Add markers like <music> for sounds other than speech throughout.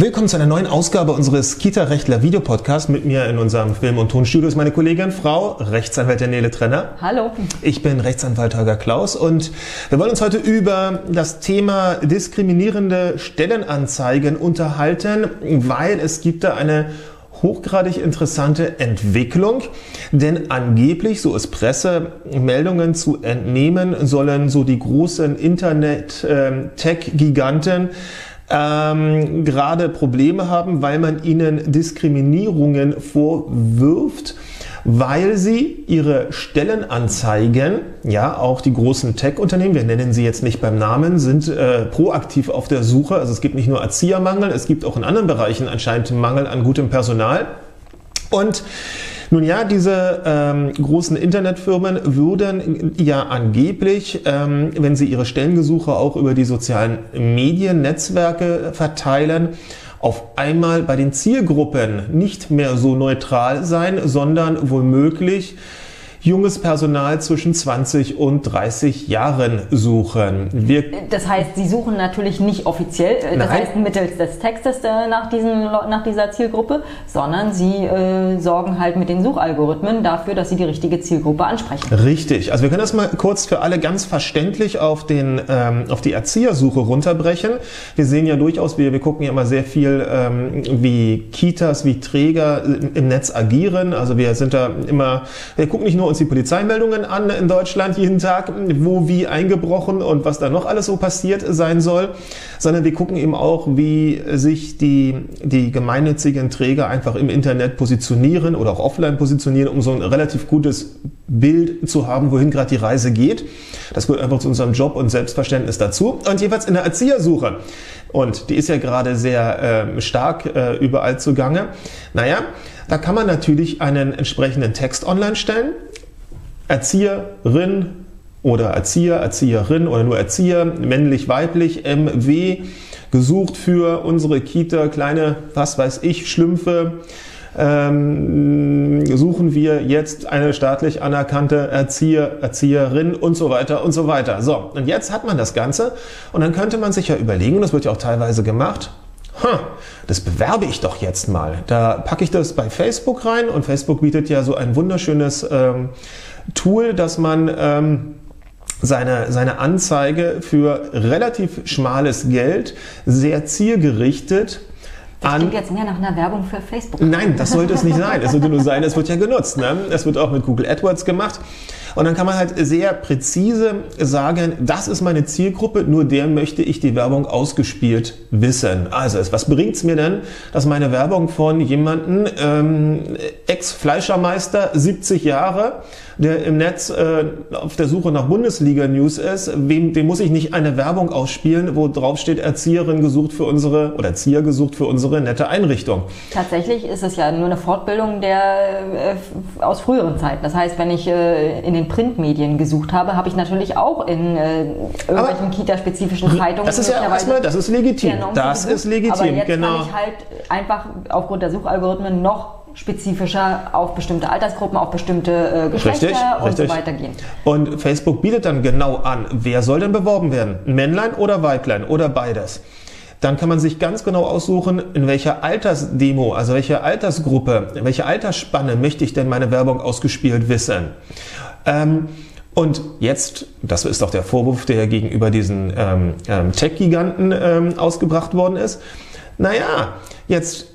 Willkommen zu einer neuen Ausgabe unseres Kita-Rechtler Videopodcasts. Mit mir in unserem Film- und Tonstudio ist meine Kollegin, Frau Rechtsanwältin Nele Trenner. Hallo. Ich bin Rechtsanwalt Holger Klaus und wir wollen uns heute über das Thema diskriminierende Stellenanzeigen unterhalten, weil es gibt da eine hochgradig interessante Entwicklung, denn angeblich, so ist Pressemeldungen zu entnehmen, sollen so die großen Internet-Tech-Giganten ähm, gerade Probleme haben, weil man ihnen Diskriminierungen vorwirft weil sie ihre Stellenanzeigen, ja, auch die großen Tech-Unternehmen, wir nennen sie jetzt nicht beim Namen, sind äh, proaktiv auf der Suche. Also es gibt nicht nur Erziehermangel, es gibt auch in anderen Bereichen anscheinend Mangel an gutem Personal. Und nun ja, diese ähm, großen Internetfirmen würden ja angeblich, ähm, wenn sie ihre Stellengesuche auch über die sozialen Mediennetzwerke verteilen, auf einmal bei den Zielgruppen nicht mehr so neutral sein, sondern womöglich junges Personal zwischen 20 und 30 Jahren suchen. Wir das heißt, Sie suchen natürlich nicht offiziell, äh, das Nein. heißt mittels des Textes äh, nach, diesen, nach dieser Zielgruppe, sondern Sie äh, sorgen halt mit den Suchalgorithmen dafür, dass Sie die richtige Zielgruppe ansprechen. Richtig. Also wir können das mal kurz für alle ganz verständlich auf, den, ähm, auf die Erziehersuche runterbrechen. Wir sehen ja durchaus, wir, wir gucken ja immer sehr viel, ähm, wie Kitas, wie Träger im Netz agieren. Also wir sind da immer, wir gucken nicht nur uns die Polizeimeldungen an in Deutschland jeden Tag, wo wie eingebrochen und was da noch alles so passiert sein soll, sondern wir gucken eben auch, wie sich die, die gemeinnützigen Träger einfach im Internet positionieren oder auch offline positionieren, um so ein relativ gutes Bild zu haben, wohin gerade die Reise geht. Das gehört einfach zu unserem Job und Selbstverständnis dazu. Und jeweils in der Erziehersuche. Und die ist ja gerade sehr äh, stark äh, überall zugange. Naja, da kann man natürlich einen entsprechenden Text online stellen Erzieherin oder Erzieher, Erzieherin oder nur Erzieher, männlich, weiblich, MW, gesucht für unsere Kita, kleine, was weiß ich, Schlümpfe. Ähm, suchen wir jetzt eine staatlich anerkannte Erzieher, Erzieherin und so weiter und so weiter. So, und jetzt hat man das Ganze und dann könnte man sich ja überlegen, und das wird ja auch teilweise gemacht, huh, das bewerbe ich doch jetzt mal. Da packe ich das bei Facebook rein und Facebook bietet ja so ein wunderschönes ähm, Tool, dass man ähm, seine, seine Anzeige für relativ schmales Geld sehr zielgerichtet das klingt jetzt mehr nach einer Werbung für Facebook. Nein, das sollte es nicht sein. Es sollte nur sein, es wird ja genutzt. Ne? Es wird auch mit Google AdWords gemacht. Und dann kann man halt sehr präzise sagen, das ist meine Zielgruppe, nur der möchte ich die Werbung ausgespielt wissen. Also, was bringt es mir denn, dass meine Werbung von jemandem, ähm, Ex-Fleischermeister, 70 Jahre, der im Netz äh, auf der Suche nach Bundesliga-News ist, wem, dem muss ich nicht eine Werbung ausspielen, wo drauf steht, Erzieherin gesucht für unsere, oder Erzieher gesucht für unsere nette Einrichtung. Tatsächlich ist es ja nur eine Fortbildung der, äh, aus früheren Zeiten. Das heißt, wenn ich äh, in den Printmedien gesucht habe, habe ich natürlich auch in äh, irgendwelchen Kita-spezifischen Zeitungen. Das ist ja erstmal, das ist legitim. Das ist legitim, aber jetzt genau. kann ich halt einfach aufgrund der Suchalgorithmen noch spezifischer auf bestimmte Altersgruppen, auf bestimmte äh, Geschlechter richtig, und richtig. so weiter gehen. Und Facebook bietet dann genau an, wer soll denn beworben werden? Männlein oder Weiblein oder beides? Dann kann man sich ganz genau aussuchen, in welcher Altersdemo, also welche Altersgruppe, in welcher Altersspanne möchte ich denn meine Werbung ausgespielt wissen. Ähm, und jetzt, das ist doch der Vorwurf, der gegenüber diesen ähm, ähm, Tech-Giganten ähm, ausgebracht worden ist. Naja, jetzt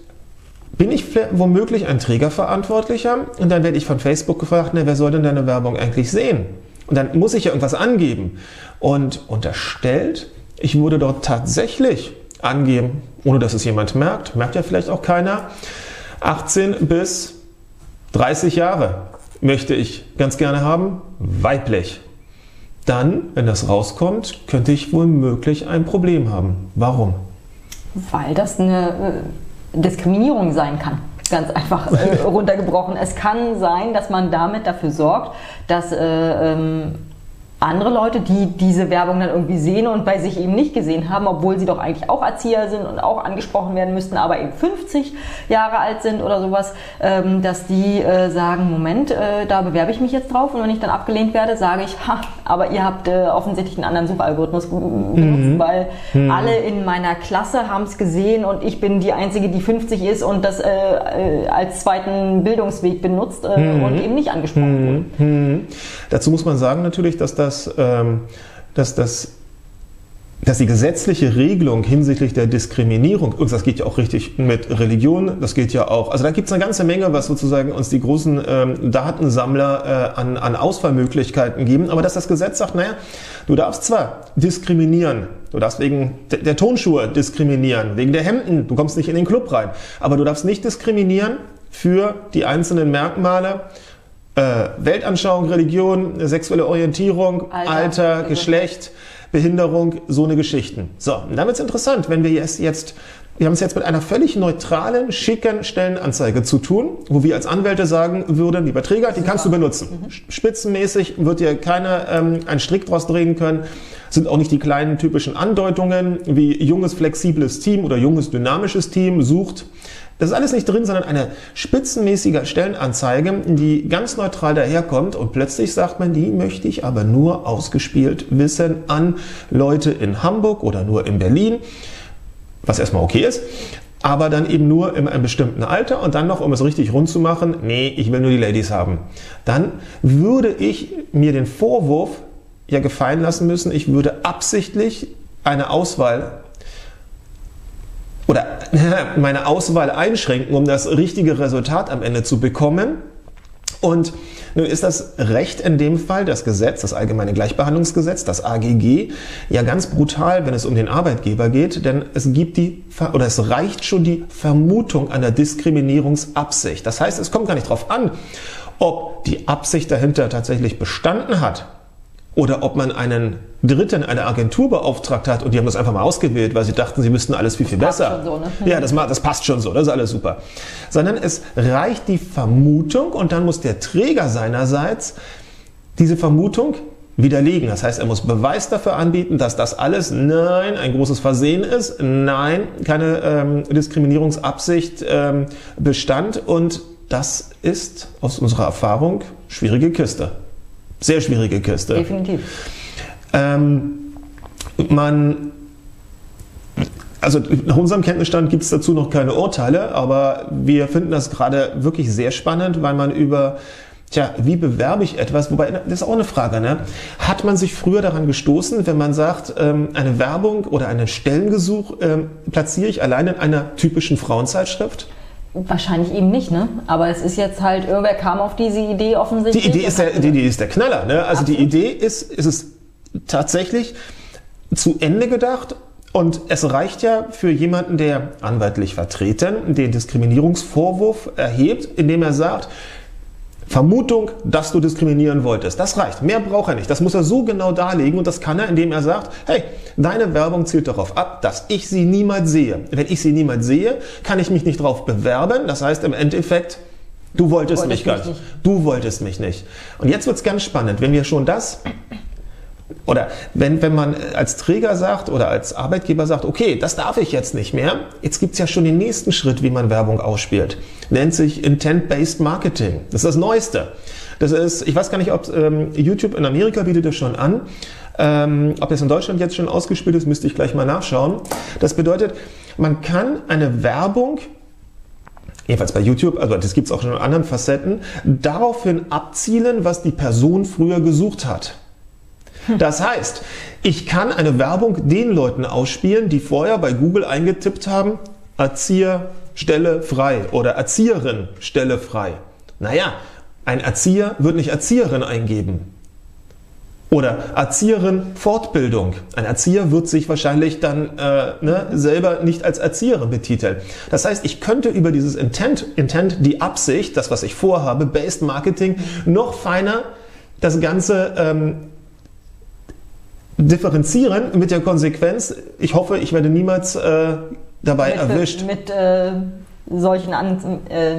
bin ich womöglich ein Trägerverantwortlicher und dann werde ich von Facebook gefragt, na, wer soll denn deine Werbung eigentlich sehen? Und dann muss ich ja irgendwas angeben. Und unterstellt, ich würde dort tatsächlich angeben, ohne dass es jemand merkt, merkt ja vielleicht auch keiner, 18 bis 30 Jahre möchte ich ganz gerne haben, weiblich. Dann, wenn das rauskommt, könnte ich womöglich ein Problem haben. Warum? Weil das eine äh, Diskriminierung sein kann ganz einfach äh, <laughs> runtergebrochen. Es kann sein, dass man damit dafür sorgt, dass äh, ähm, andere Leute, die diese Werbung dann irgendwie sehen und bei sich eben nicht gesehen haben, obwohl sie doch eigentlich auch Erzieher sind und auch angesprochen werden müssten, aber eben 50 Jahre alt sind oder sowas, ähm, dass die äh, sagen, Moment, äh, da bewerbe ich mich jetzt drauf und wenn ich dann abgelehnt werde, sage ich, ha, aber ihr habt äh, offensichtlich einen anderen Suchalgorithmus benutzt, mhm. weil mhm. alle in meiner Klasse haben es gesehen und ich bin die Einzige, die 50 ist und das als zweiten Bildungsweg benutzt mhm. und eben nicht angesprochen wurde. Mhm. Dazu muss man sagen natürlich, dass das dass, ähm, dass, dass, dass die gesetzliche Regelung hinsichtlich der Diskriminierung, das geht ja auch richtig mit Religion, das geht ja auch, also da gibt es eine ganze Menge, was sozusagen uns die großen ähm, Datensammler äh, an, an Auswahlmöglichkeiten geben, aber dass das Gesetz sagt, naja, du darfst zwar diskriminieren, du darfst wegen der Tonschuhe diskriminieren, wegen der Hemden, du kommst nicht in den Club rein, aber du darfst nicht diskriminieren für die einzelnen Merkmale, äh, Weltanschauung, Religion, sexuelle Orientierung, Alter, Alter Geschlecht, Behinderung, so eine Geschichten. So, und dann wird es interessant, wenn wir jetzt, jetzt wir haben es jetzt mit einer völlig neutralen, schicken Stellenanzeige zu tun, wo wir als Anwälte sagen würden, lieber Träger, die kannst du benutzen. Mhm. Spitzenmäßig wird dir keiner ähm, einen Strick draus drehen können. Sind auch nicht die kleinen typischen Andeutungen wie junges, flexibles Team oder junges, dynamisches Team sucht. Das ist alles nicht drin, sondern eine spitzenmäßige Stellenanzeige, die ganz neutral daherkommt und plötzlich sagt man, die möchte ich aber nur ausgespielt wissen an Leute in Hamburg oder nur in Berlin, was erstmal okay ist, aber dann eben nur in einem bestimmten Alter und dann noch, um es richtig rund zu machen, nee, ich will nur die Ladies haben. Dann würde ich mir den Vorwurf ja gefallen lassen müssen, ich würde absichtlich eine Auswahl oder <laughs> meine Auswahl einschränken, um das richtige Resultat am Ende zu bekommen. Und nun ist das Recht in dem Fall, das Gesetz, das Allgemeine Gleichbehandlungsgesetz, das AGG, ja ganz brutal, wenn es um den Arbeitgeber geht, denn es gibt die, oder es reicht schon die Vermutung einer Diskriminierungsabsicht. Das heißt, es kommt gar nicht darauf an, ob die Absicht dahinter tatsächlich bestanden hat oder ob man einen Dritten, eine Agentur beauftragt hat und die haben das einfach mal ausgewählt, weil sie dachten, sie müssten alles viel, viel das besser. So, ne? Ja, das, das passt schon so, das ist alles super. Sondern es reicht die Vermutung und dann muss der Träger seinerseits diese Vermutung widerlegen. Das heißt, er muss Beweis dafür anbieten, dass das alles nein, ein großes Versehen ist, nein, keine ähm, Diskriminierungsabsicht ähm, bestand und das ist aus unserer Erfahrung schwierige Kiste. Sehr schwierige Kiste. Definitiv. Ähm, man also nach unserem Kenntnisstand gibt es dazu noch keine Urteile, aber wir finden das gerade wirklich sehr spannend, weil man über, tja, wie bewerbe ich etwas, wobei, das ist auch eine Frage, ne? Hat man sich früher daran gestoßen, wenn man sagt, ähm, eine Werbung oder einen Stellengesuch ähm, platziere ich allein in einer typischen Frauenzeitschrift? Wahrscheinlich eben nicht, ne? Aber es ist jetzt halt, irgendwer kam auf diese Idee offensichtlich. Die Idee ist der, die Idee ist der Knaller, ne? Also Absolut. die Idee ist, ist es tatsächlich zu Ende gedacht und es reicht ja für jemanden, der anwaltlich vertreten den Diskriminierungsvorwurf erhebt, indem er sagt, Vermutung, dass du diskriminieren wolltest. Das reicht. Mehr braucht er nicht. Das muss er so genau darlegen und das kann er, indem er sagt, hey, deine Werbung zielt darauf ab, dass ich sie niemals sehe. Wenn ich sie niemals sehe, kann ich mich nicht darauf bewerben. Das heißt im Endeffekt, du wolltest Wollte mich gar nicht. nicht. Du wolltest mich nicht. Und jetzt wird's ganz spannend, wenn wir schon das oder wenn, wenn man als Träger sagt oder als Arbeitgeber sagt, okay, das darf ich jetzt nicht mehr, jetzt gibt's ja schon den nächsten Schritt, wie man Werbung ausspielt. Nennt sich Intent-Based Marketing. Das ist das Neueste. Das ist, ich weiß gar nicht, ob ähm, YouTube in Amerika bietet das schon an. Ähm, ob das in Deutschland jetzt schon ausgespielt ist, müsste ich gleich mal nachschauen. Das bedeutet, man kann eine Werbung jedenfalls bei YouTube, also das gibt's auch schon in anderen Facetten, daraufhin abzielen, was die Person früher gesucht hat. Das heißt, ich kann eine Werbung den Leuten ausspielen, die vorher bei Google eingetippt haben, Erzieher, Stelle frei oder Erzieherin, Stelle frei. Naja, ein Erzieher wird nicht Erzieherin eingeben. Oder Erzieherin Fortbildung. Ein Erzieher wird sich wahrscheinlich dann äh, ne, selber nicht als Erzieherin betiteln. Das heißt, ich könnte über dieses Intent, Intent, die Absicht, das was ich vorhabe, Based Marketing, noch feiner das Ganze ähm, differenzieren mit der Konsequenz, ich hoffe, ich werde niemals äh, dabei mit, erwischt. Mit äh, solchen an, äh,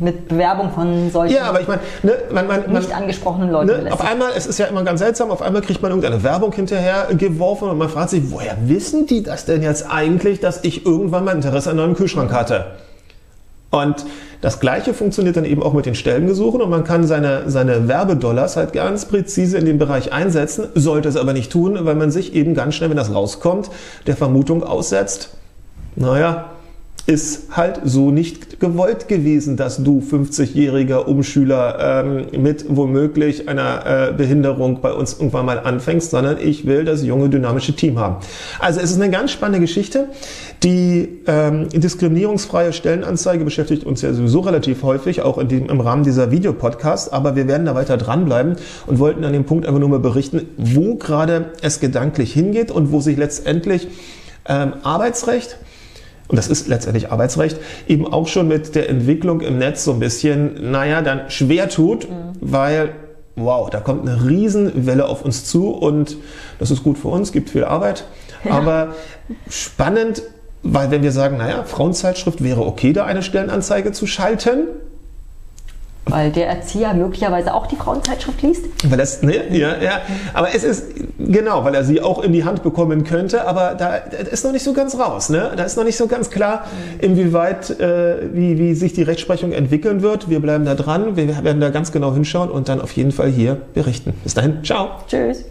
mit Bewerbung von solchen ja, aber ich meine, ne, man, man, nicht man, angesprochenen Leuten. Ne, auf einmal, es ist ja immer ganz seltsam, auf einmal kriegt man irgendeine Werbung hinterher geworfen und man fragt sich, woher wissen die das denn jetzt eigentlich, dass ich irgendwann mal Interesse an einem Kühlschrank hatte? Und das Gleiche funktioniert dann eben auch mit den Stellengesuchen und man kann seine, seine Werbedollars halt ganz präzise in den Bereich einsetzen, sollte es aber nicht tun, weil man sich eben ganz schnell, wenn das rauskommt, der Vermutung aussetzt, naja, ist halt so nicht gewollt gewesen, dass du 50-jähriger Umschüler ähm, mit womöglich einer äh, Behinderung bei uns irgendwann mal anfängst, sondern ich will das junge, dynamische Team haben. Also es ist eine ganz spannende Geschichte. Die ähm, diskriminierungsfreie Stellenanzeige beschäftigt uns ja sowieso relativ häufig, auch in dem, im Rahmen dieser Videopodcast, aber wir werden da weiter dranbleiben und wollten an dem Punkt einfach nur mal berichten, wo gerade es gedanklich hingeht und wo sich letztendlich ähm, Arbeitsrecht, und das ist letztendlich Arbeitsrecht, eben auch schon mit der Entwicklung im Netz so ein bisschen, naja, dann schwer tut, mhm. weil, wow, da kommt eine Riesenwelle auf uns zu und das ist gut für uns, gibt viel Arbeit. Ja. Aber spannend, weil wenn wir sagen, naja, Frauenzeitschrift wäre okay, da eine Stellenanzeige zu schalten, weil der Erzieher möglicherweise auch die Frauenzeitschrift liest? Weil das, ne, ja, ja. Aber es ist, genau, weil er sie auch in die Hand bekommen könnte, aber da ist noch nicht so ganz raus, ne? Da ist noch nicht so ganz klar, inwieweit, äh, wie, wie sich die Rechtsprechung entwickeln wird. Wir bleiben da dran, wir werden da ganz genau hinschauen und dann auf jeden Fall hier berichten. Bis dahin, ciao. Tschüss.